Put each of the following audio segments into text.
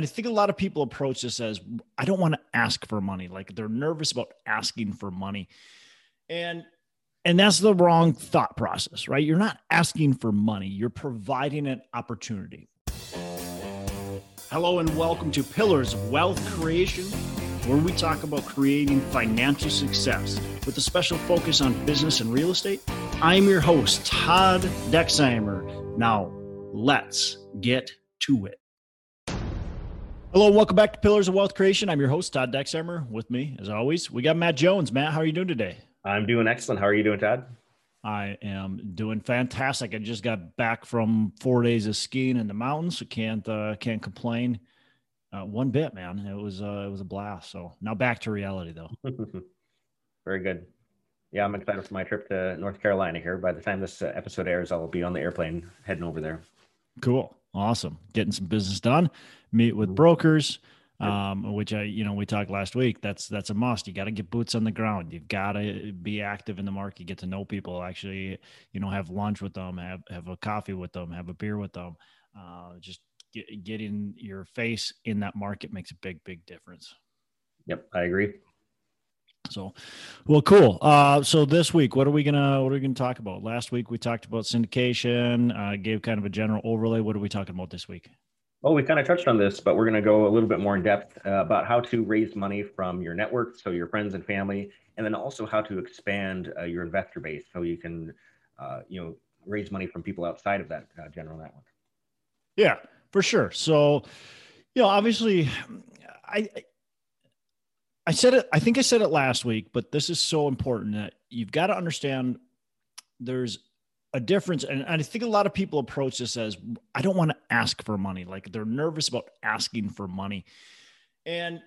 I think a lot of people approach this as I don't want to ask for money. Like they're nervous about asking for money. And and that's the wrong thought process, right? You're not asking for money, you're providing an opportunity. Hello and welcome to Pillars of Wealth Creation, where we talk about creating financial success with a special focus on business and real estate. I'm your host, Todd Dexheimer. Now, let's get to it. Hello, welcome back to Pillars of Wealth Creation. I'm your host, Todd Dexheimer. With me, as always, we got Matt Jones. Matt, how are you doing today? I'm doing excellent. How are you doing, Todd? I am doing fantastic. I just got back from four days of skiing in the mountains, so can't uh, can't complain uh, one bit, man. It was uh, it was a blast. So now back to reality, though. Very good. Yeah, I'm excited for my trip to North Carolina here. By the time this uh, episode airs, I'll be on the airplane heading over there. Cool. Awesome. Getting some business done. Meet with mm-hmm. brokers, um, which I, you know, we talked last week. That's that's a must. You got to get boots on the ground. You've got to be active in the market. Get to know people. Actually, you know, have lunch with them. Have have a coffee with them. Have a beer with them. Uh, just get, getting your face in that market makes a big big difference. Yep, I agree. So, well, cool. Uh, so this week, what are we gonna what are we gonna talk about? Last week we talked about syndication. Uh, gave kind of a general overlay. What are we talking about this week? Well, we kind of touched on this, but we're going to go a little bit more in depth uh, about how to raise money from your network, so your friends and family, and then also how to expand uh, your investor base, so you can, uh, you know, raise money from people outside of that uh, general network. Yeah, for sure. So, you know, obviously, I I said it, I think I said it last week, but this is so important that you've got to understand there's a difference. And, I think a lot of people approach this as I don't want to ask for money. Like they're nervous about asking for money. And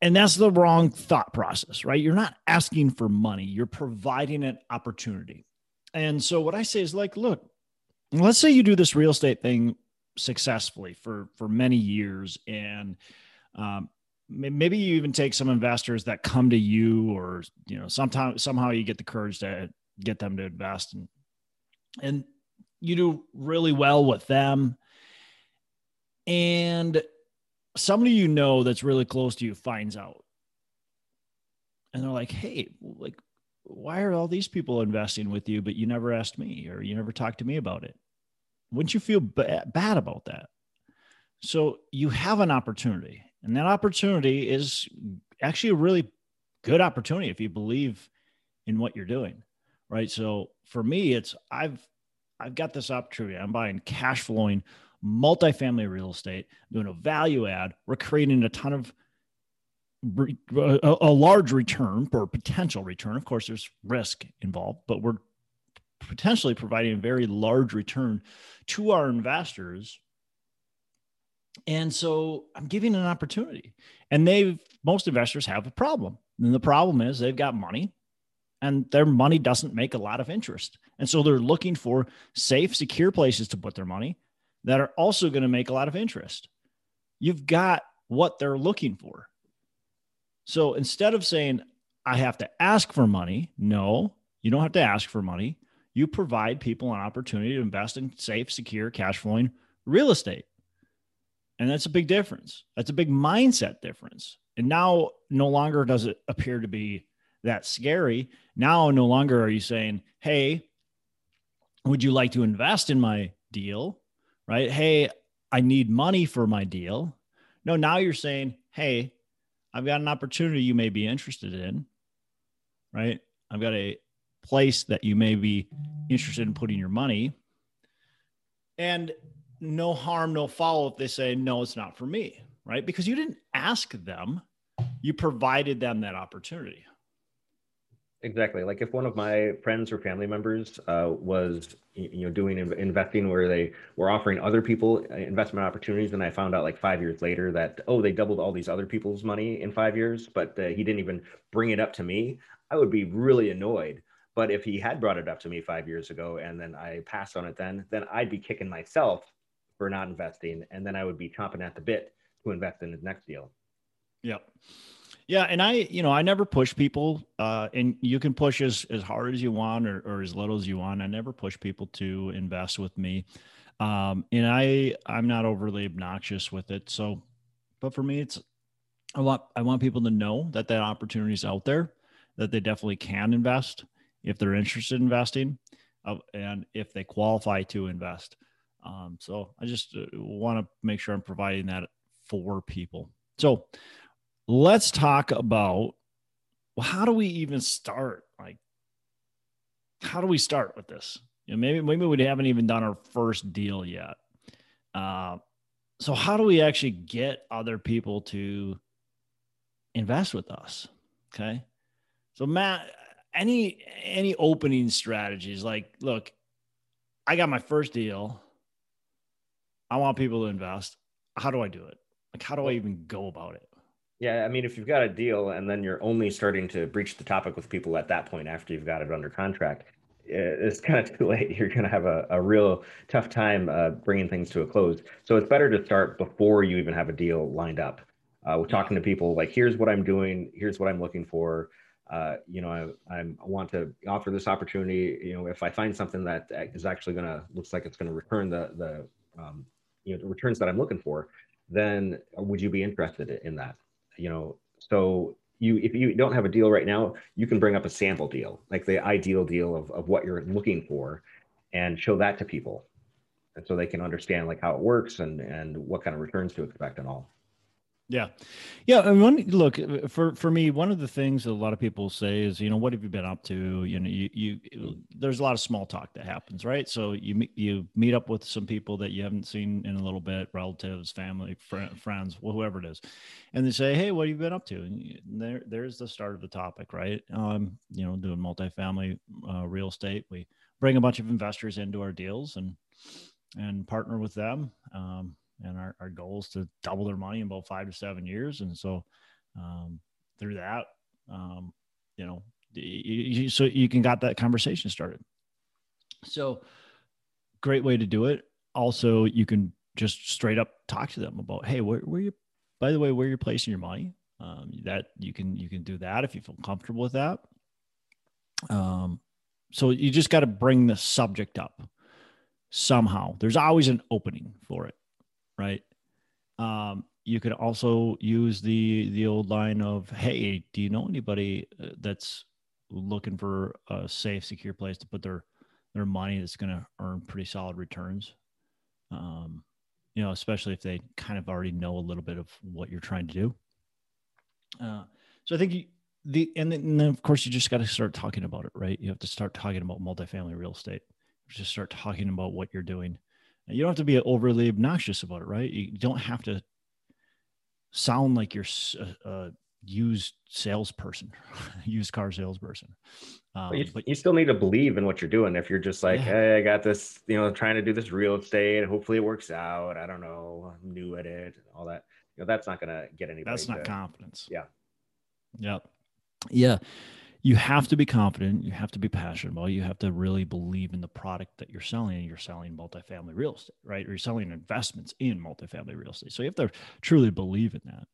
and that's the wrong thought process, right? You're not asking for money, you're providing an opportunity. And so what I say is like, look, let's say you do this real estate thing successfully for for many years and um, maybe you even take some investors that come to you or you know sometimes somehow you get the courage to get them to invest. And and you do really well with them. And somebody you know that's really close to you finds out. And they're like hey like why are all these people investing with you but you never asked me or you never talked to me about it? Wouldn't you feel ba- bad about that? So you have an opportunity and that opportunity is actually a really good opportunity if you believe in what you're doing. Right. So for me, it's I've I've got this opportunity. I'm buying cash flowing multifamily real estate, doing a value add. We're creating a ton of a, large return or potential return. Of course, there's risk involved, but we're potentially providing a very large return to our investors and so I'm giving an opportunity. And they most investors have a problem. And the problem is they've got money and their money doesn't make a lot of interest. And so they're looking for safe, secure places to put their money that are also going to make a lot of interest. You've got what they're looking for. So instead of saying, I have to ask for money, no, you don't have to ask for money. You provide people an opportunity to invest in safe, secure, cash flowing real estate. And that's a big difference. That's a big mindset difference. And now no longer does it appear to be that scary. Now no longer are you saying, "Hey, would you like to invest in my deal?" Right? "Hey, I need money for my deal." No, now you're saying, "Hey, I've got an opportunity you may be interested in." Right? I've got a place that you may be interested in putting your money. And no harm, no foul if they say, no, it's not for me, right? Because you didn't ask them, you provided them that opportunity. Exactly. Like if one of my friends or family members uh, was, you know, doing investing where they were offering other people uh, investment opportunities, and I found out like five years later that oh, they doubled all these other people's money in five years, but uh, he didn't even bring it up to me. I would be really annoyed. But if he had brought it up to me five years ago and then I passed on it, then then I'd be kicking myself for not investing, and then I would be chomping at the bit to invest in his next deal. Yep. Yeah, and I, you know, I never push people, uh, and you can push as as hard as you want or, or as little as you want. I never push people to invest with me, um, and I I'm not overly obnoxious with it. So, But for me, it's I want I want people to know that that opportunity is out there, that they definitely can invest if they're interested in investing, uh, and if they qualify to invest. Um, so I just uh, want to make sure I'm providing that for people. So let's talk about well, how do we even start? Like, how do we start with this? You know, maybe maybe we haven't even done our first deal yet. Uh, so how do we actually get other people to invest with us? Okay. So Matt, any any opening strategies like look, I got my first deal. I want people to invest. How do I do it? Like how do I even go about it? Yeah, I mean, if you've got a deal and then you're only starting to breach the topic with people at that point after you've got it under contract, it's kind of too late. You're going to have a, a real tough time uh, bringing things to a close. So it's better to start before you even have a deal lined up. Uh, we're talking to people like, here's what I'm doing, here's what I'm looking for. Uh, you know, I, I want to offer this opportunity. You know, if I find something that is actually going to looks like it's going to return the the um, you know the returns that I'm looking for, then would you be interested in that? You know, so you if you don't have a deal right now, you can bring up a sample deal, like the ideal deal of, of what you're looking for, and show that to people, and so they can understand like how it works and and what kind of returns to expect and all. Yeah, yeah. I mean, look for for me, one of the things that a lot of people say is, you know, what have you been up to? You know, you you there's a lot of small talk that happens, right? So you you meet up with some people that you haven't seen in a little bit, relatives, family, fr- friends, whoever it is, and they say, hey, what have you been up to? And there there's the start of the topic, right? Um, you know, doing multifamily uh, real estate. We bring a bunch of investors into our deals and and partner with them. Um, and our, our goal is to double their money in about five to seven years. And so um, through that, um, you know, you, you, so you can got that conversation started. So great way to do it. Also, you can just straight up talk to them about, hey, where, where you, by the way, where you're placing your money. Um, that you can you can do that if you feel comfortable with that. Um, so you just got to bring the subject up somehow. There's always an opening for it right? Um, you could also use the the old line of, "Hey, do you know anybody uh, that's looking for a safe, secure place to put their their money that's going to earn pretty solid returns?" Um, you know, especially if they kind of already know a little bit of what you're trying to do. Uh, so I think you, the and then, and then of course you just got to start talking about it, right? You have to start talking about multifamily real estate. Just start talking about what you're doing. You don't have to be overly obnoxious about it, right? You don't have to sound like you're a, a used salesperson, used car salesperson. Um, you, but you still need to believe in what you're doing. If you're just like, yeah. hey, I got this, you know, trying to do this real estate, hopefully it works out. I don't know, I'm new at it, all that. You know, that's not going to get anybody. That's not to, confidence. Yeah. Yep. Yeah you have to be confident you have to be passionate about it. you have to really believe in the product that you're selling and you're selling multifamily real estate right? Or you're selling investments in multifamily real estate. So you have to truly believe in that.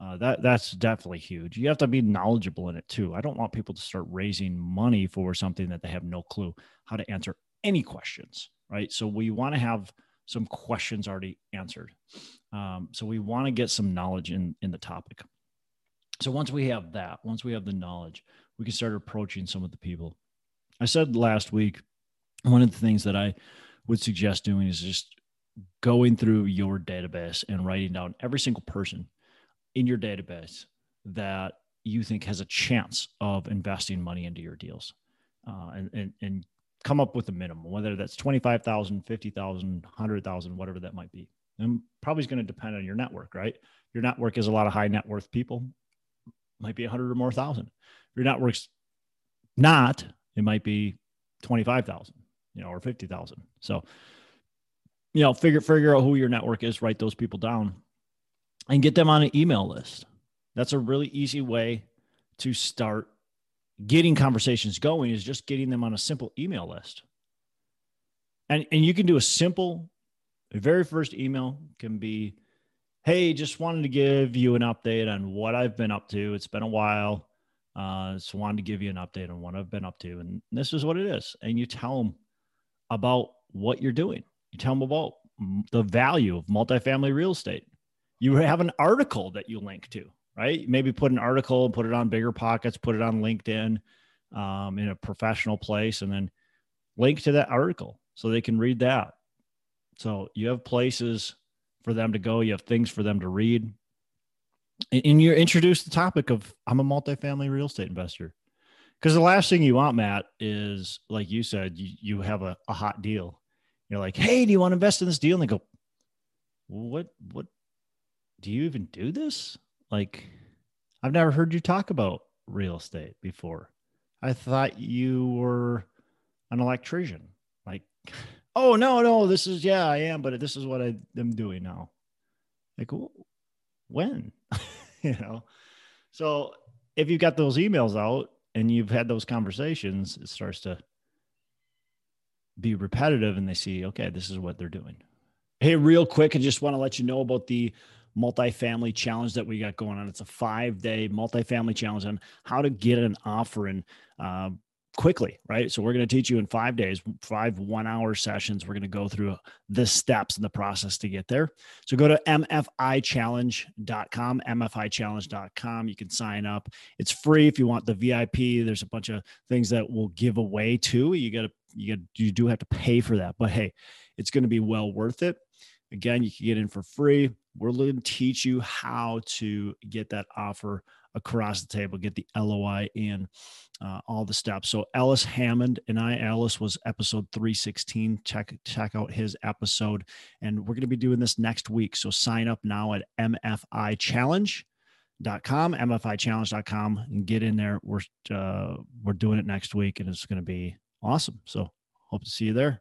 Uh, that that's definitely huge. You have to be knowledgeable in it too. I don't want people to start raising money for something that they have no clue how to answer any questions right? So we want to have some questions already answered. Um, so we want to get some knowledge in in the topic. So once we have that once we have the knowledge we can start approaching some of the people. I said last week, one of the things that I would suggest doing is just going through your database and writing down every single person in your database that you think has a chance of investing money into your deals uh, and, and, and come up with a minimum, whether that's 25,000, 50,000, 100,000, whatever that might be. And probably is going to depend on your network, right? Your network is a lot of high net worth people, might be a hundred or more thousand your network's not, it might be 25,000, you know, or 50,000. So, you know, figure, figure out who your network is, write those people down and get them on an email list. That's a really easy way to start getting conversations going is just getting them on a simple email list. And, and you can do a simple, very first email can be, Hey, just wanted to give you an update on what I've been up to. It's been a while. Uh, so wanted to give you an update on what I've been up to, and this is what it is. And you tell them about what you're doing. You tell them about the value of multifamily real estate. you have an article that you link to, right? Maybe put an article and put it on Bigger Pockets, put it on LinkedIn um, in a professional place, and then link to that article so they can read that. So you have places for them to go, you have things for them to read. And you introduce the topic of I'm a multifamily real estate investor. Because the last thing you want, Matt, is like you said, you, you have a, a hot deal. You're like, hey, do you want to invest in this deal? And they go, what, what, do you even do this? Like, I've never heard you talk about real estate before. I thought you were an electrician. Like, oh, no, no, this is, yeah, I am, but this is what I am doing now. Like, when? you know? So if you've got those emails out, and you've had those conversations, it starts to be repetitive and they see, okay, this is what they're doing. Hey, real quick, I just want to let you know about the multifamily challenge that we got going on. It's a five day multifamily challenge on how to get an offer in uh, quickly, right? So we're going to teach you in five days, five one hour sessions. We're going to go through the steps and the process to get there. So go to mfichallenge.com, mfichallenge.com. You can sign up. It's free if you want the VIP. There's a bunch of things that we'll give away too. You got to, you got, you do have to pay for that, but hey, it's going to be well worth it. Again, you can get in for free. We're going to teach you how to get that offer across the table, get the LOI in, uh, all the steps. So Ellis Hammond and I, Ellis was episode 316. Check check out his episode, and we're going to be doing this next week. So sign up now at MFI Challenge dot com mfichallenge.com and get in there we're uh, we're doing it next week and it's going to be awesome so hope to see you there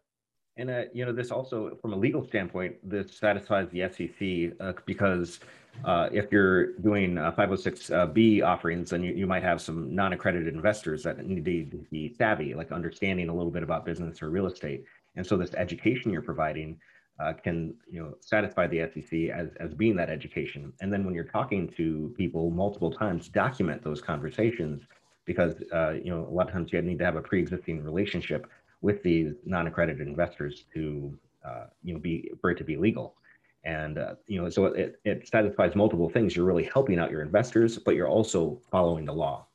and uh, you know, this also, from a legal standpoint, this satisfies the SEC uh, because uh, if you're doing 506B uh, offerings, then you, you might have some non-accredited investors that need to be savvy, like understanding a little bit about business or real estate. And so, this education you're providing uh, can, you know, satisfy the SEC as as being that education. And then when you're talking to people multiple times, document those conversations because uh, you know a lot of times you need to have a pre-existing relationship with these non-accredited investors to uh, you know be for it to be legal. And uh, you know so it, it satisfies multiple things. You're really helping out your investors but you're also following the law.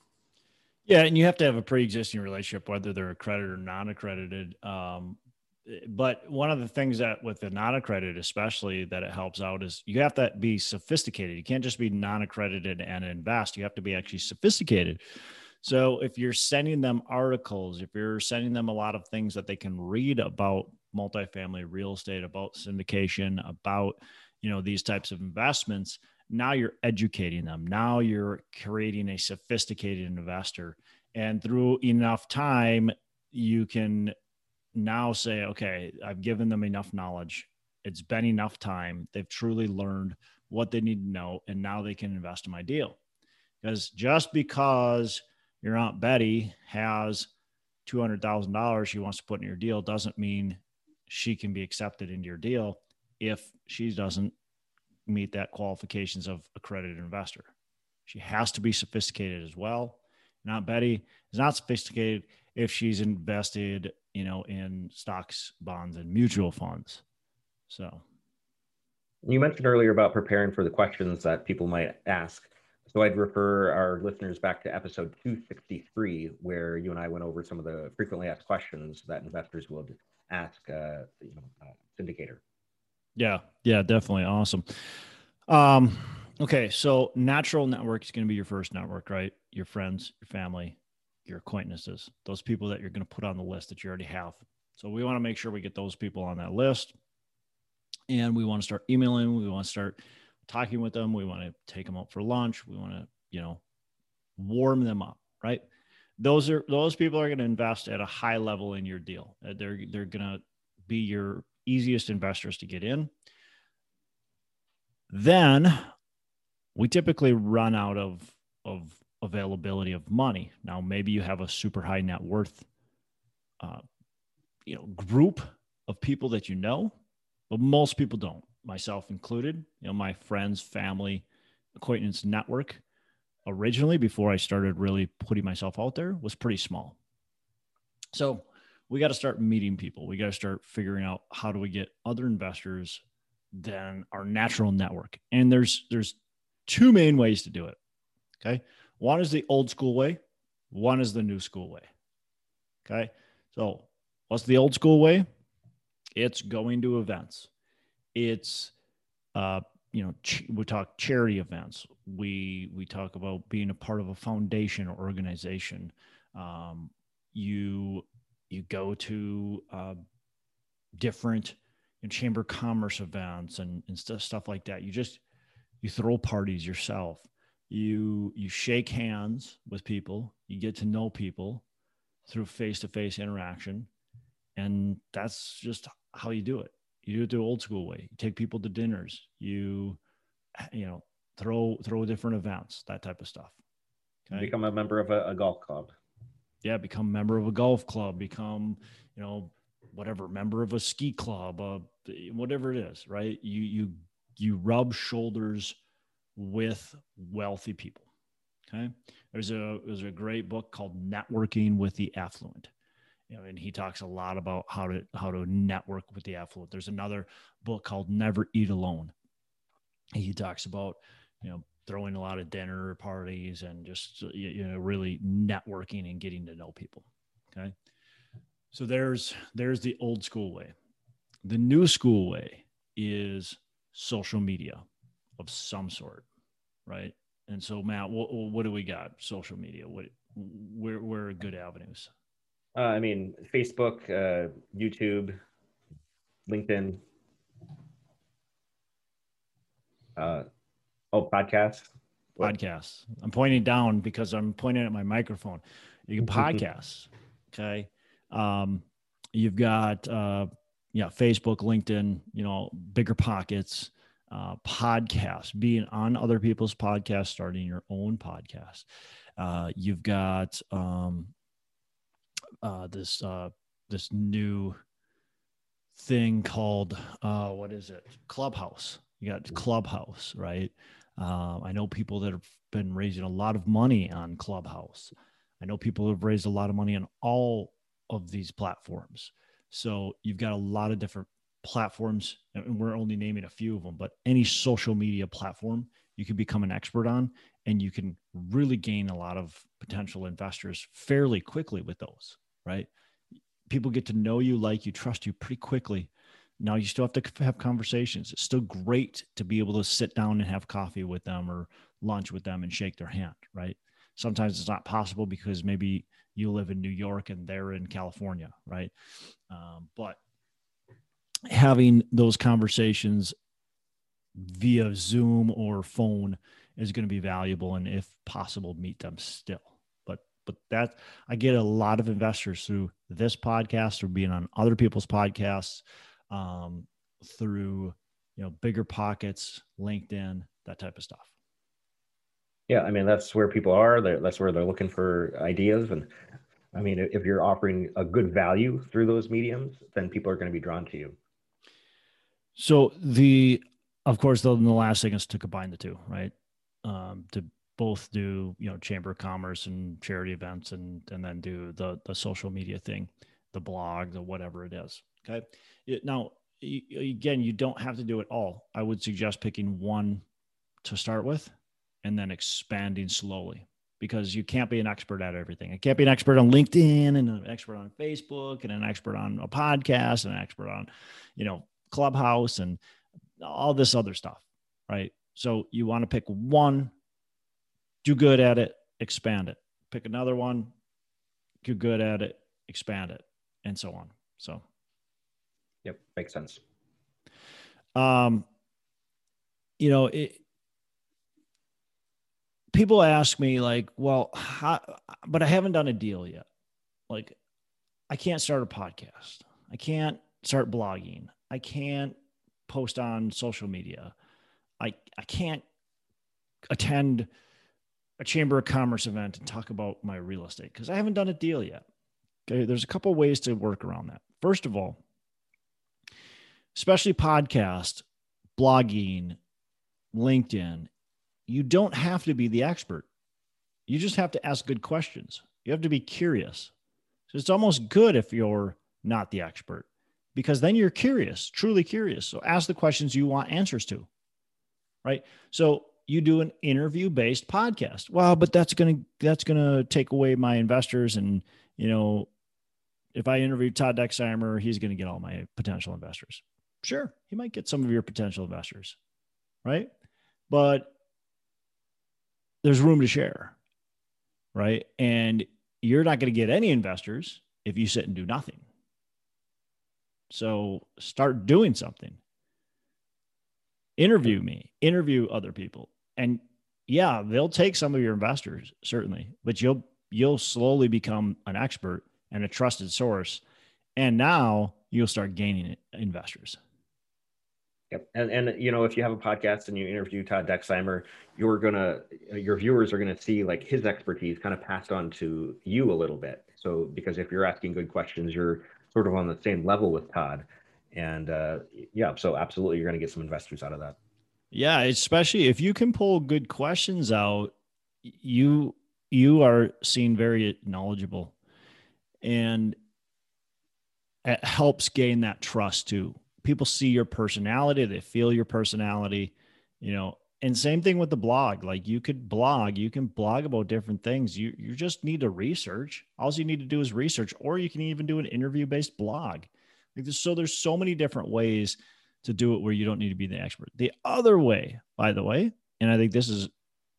Yeah and you have to have a pre-existing relationship whether they're accredited or non-accredited. Um, but one of the things that with the non-accredited especially that it helps out is you have to be sophisticated. You can't just be non-accredited and invest. You have to be actually sophisticated so if you're sending them articles, if you're sending them a lot of things that they can read about multifamily real estate, about syndication, about you know these types of investments, now you're educating them. Now you're creating a sophisticated investor. And through enough time, you can now say, okay, I've given them enough knowledge. It's been enough time. They've truly learned what they need to know. And now they can invest in my deal. Because just because your aunt Betty has two hundred thousand dollars she wants to put in your deal doesn't mean she can be accepted into your deal if she doesn't meet that qualifications of accredited investor. She has to be sophisticated as well. Not Betty is not sophisticated if she's invested, you know, in stocks, bonds, and mutual funds. So you mentioned earlier about preparing for the questions that people might ask. So I'd refer our listeners back to episode 263, where you and I went over some of the frequently asked questions that investors would ask, uh, you know, uh, syndicator. Yeah, yeah, definitely awesome. Um, okay, so natural network is going to be your first network, right? Your friends, your family, your acquaintances, those people that you're going to put on the list that you already have. So we want to make sure we get those people on that list, and we want to start emailing. We want to start talking with them. We want to take them out for lunch. We want to, you know, warm them up, right? Those are those people are going to invest at a high level in your deal. Uh, they're they're going to be your easiest investors to get in. Then we typically run out of of availability of money. Now maybe you have a super high net worth uh, you know group of people that you know, but most people don't myself included, you know, my friends, family, acquaintance network originally before I started really putting myself out there was pretty small. So we got to start meeting people. We got to start figuring out how do we get other investors than our natural network. And there's there's two main ways to do it. Okay. One is the old school way, one is the new school way. Okay. So, what's the old school way? It's going to events. It's uh, you know, ch- we talk charity events. We we talk about being a part of a foundation or organization. Um, you you go to uh, different you know, chamber commerce events and, and stuff, stuff like that. You just you throw parties yourself. You you shake hands with people. You get to know people through face to face interaction, and that's just how you do it. You do it the old school way. You take people to dinners. You you know throw throw different events, that type of stuff. Okay? Become a member of a, a golf club yeah, become a member of a golf club, become, you know, whatever, member of a ski club, uh, whatever it is, right? You you you rub shoulders with wealthy people. Okay. There's a there's a great book called Networking with the Affluent. You know, and he talks a lot about how to how to network with the affluent. There's another book called Never Eat Alone. He talks about, you know, throwing a lot of dinner parties and just you know really networking and getting to know people okay? So there's there's the old school way. The new school way is social media of some sort right? And so matt what, what do we got? Social media what where where are good avenues uh, i mean facebook uh, youtube linkedin uh, Oh, podcast. Podcasts. I'm pointing down because I'm pointing at my microphone. You can podcast. okay. Um, you've got uh, yeah, Facebook, LinkedIn, you know, bigger pockets, uh, podcasts, being on other people's podcasts, starting your own podcast. Uh, you've got um, uh, this uh, this new thing called uh, what is it? Clubhouse. You got Clubhouse, right? Uh, I know people that have been raising a lot of money on Clubhouse. I know people have raised a lot of money on all of these platforms. So you've got a lot of different platforms, and we're only naming a few of them, but any social media platform you can become an expert on, and you can really gain a lot of potential investors fairly quickly with those, right? People get to know you, like you, trust you pretty quickly now you still have to have conversations. It's still great to be able to sit down and have coffee with them or lunch with them and shake their hand, right? Sometimes it's not possible because maybe you live in New York and they're in California, right? Um, but having those conversations via Zoom or phone is going to be valuable, and if possible, meet them still. But that I get a lot of investors through this podcast or being on other people's podcasts um, through you know bigger pockets linkedin that type of stuff. Yeah i mean that's where people are. That's where they're looking for ideas. And i mean if you're offering a good value through those mediums then people are going to be drawn to you. So the of course the, the last thing is to combine the two right? Um, to both do you know chamber of commerce and charity events and and then do the the social media thing the blog the whatever it is okay now, again, you don't have to do it all. I would suggest picking one to start with and then expanding slowly because you can't be an expert at everything. I can't be an expert on LinkedIn and an expert on Facebook and an expert on a podcast and an expert on, you know, Clubhouse and all this other stuff, right? So you want to pick one, do good at it, expand it. Pick another one, do good at it, expand it, and so on. So Yep, makes sense. Um, you know, it, people ask me like, well, how, but I haven't done a deal yet. Like, I can't start a podcast. I can't start blogging. I can't post on social media. I I can't attend a chamber of commerce event and talk about my real estate because I haven't done a deal yet. Okay, there's a couple ways to work around that. First of all, especially podcast, blogging, LinkedIn, you don't have to be the expert. You just have to ask good questions. You have to be curious. So it's almost good if you're not the expert. because then you're curious, truly curious. So ask the questions you want answers to. Right. So you do an interview based podcast. Well, but that's to, that's to take away my investors. And, you know, if I interview Todd Dexheimer, he's to get all my potential investors. Sure. He might get some of your potential investors. Right. But there's room to share. Right. And you're not going to get any investors if you sit and do nothing. So start doing something. Interview me, interview other people. And yeah, they'll take some of your investors, certainly, but you'll you'll slowly become an expert and a trusted source. And now you'll start gaining investors. Yep. And and you know, if you have a podcast and you interview Todd Dexheimer, you're gonna your viewers are gonna see like his expertise kind of passed on to you a little bit. So because if you're asking good questions, you're sort of on the same level with Todd. And uh, yeah, so absolutely, you're going to get some investors out of that. Yeah, especially if you can pull good questions out, you you are seen very knowledgeable, and it helps gain that trust too. People see your personality, they feel your personality, you know, and same thing with the blog like you could blog you can blog about different things. You you just need to research. All you need to do is research or you can even do an interview based blog so there's so many different ways to do it where you don't need to be the expert. The other way by the way and i think this is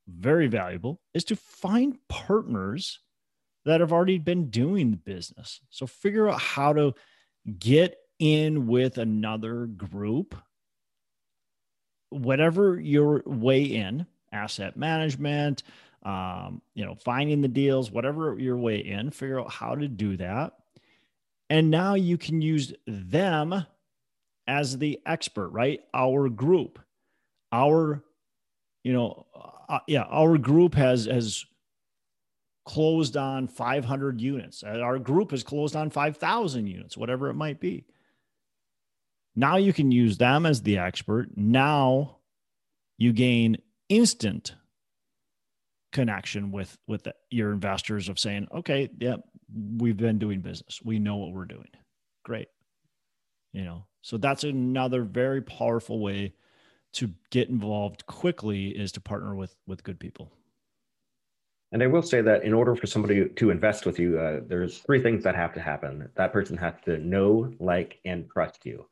very valuable is to find partners that have already been doing the business. So figure out how to get in with another group. Whatever your way in asset management um, you know finding the deals whatever your way in figure out how to do that and now you can use them as the expert right? Our group our you know uh, yeah our group has has closed on 500 units. Our group has closed on 5000 units whatever it might be. Now you can use them as the expert. Now you gain instant connection with with the, your investors of saying, okay, yeah, we've been doing business. We know what we're doing. Great. You know, so that's another very powerful way to get involved quickly is to partner with with good people. And I will say that in order for somebody to invest with you, uh, there's three things that have to happen. That person has to know, like, and trust you.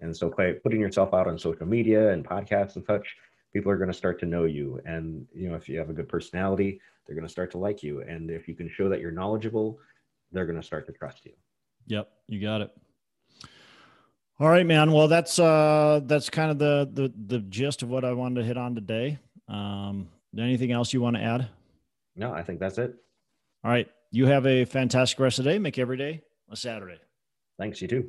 And so by putting yourself out on social media and podcasts and such, people are going to start to know you. And, you know, if you have a good personality, they're going to start to like you. And if you can show that you're knowledgeable, they're going to start to trust you. Yep. You got it. All right, man. Well, that's, uh, that's kind of the, the, the gist of what I wanted to hit on today. Um, anything else you want to add? No, I think that's it. All right. You have a fantastic rest of the day. Make every day a Saturday. Thanks. You too.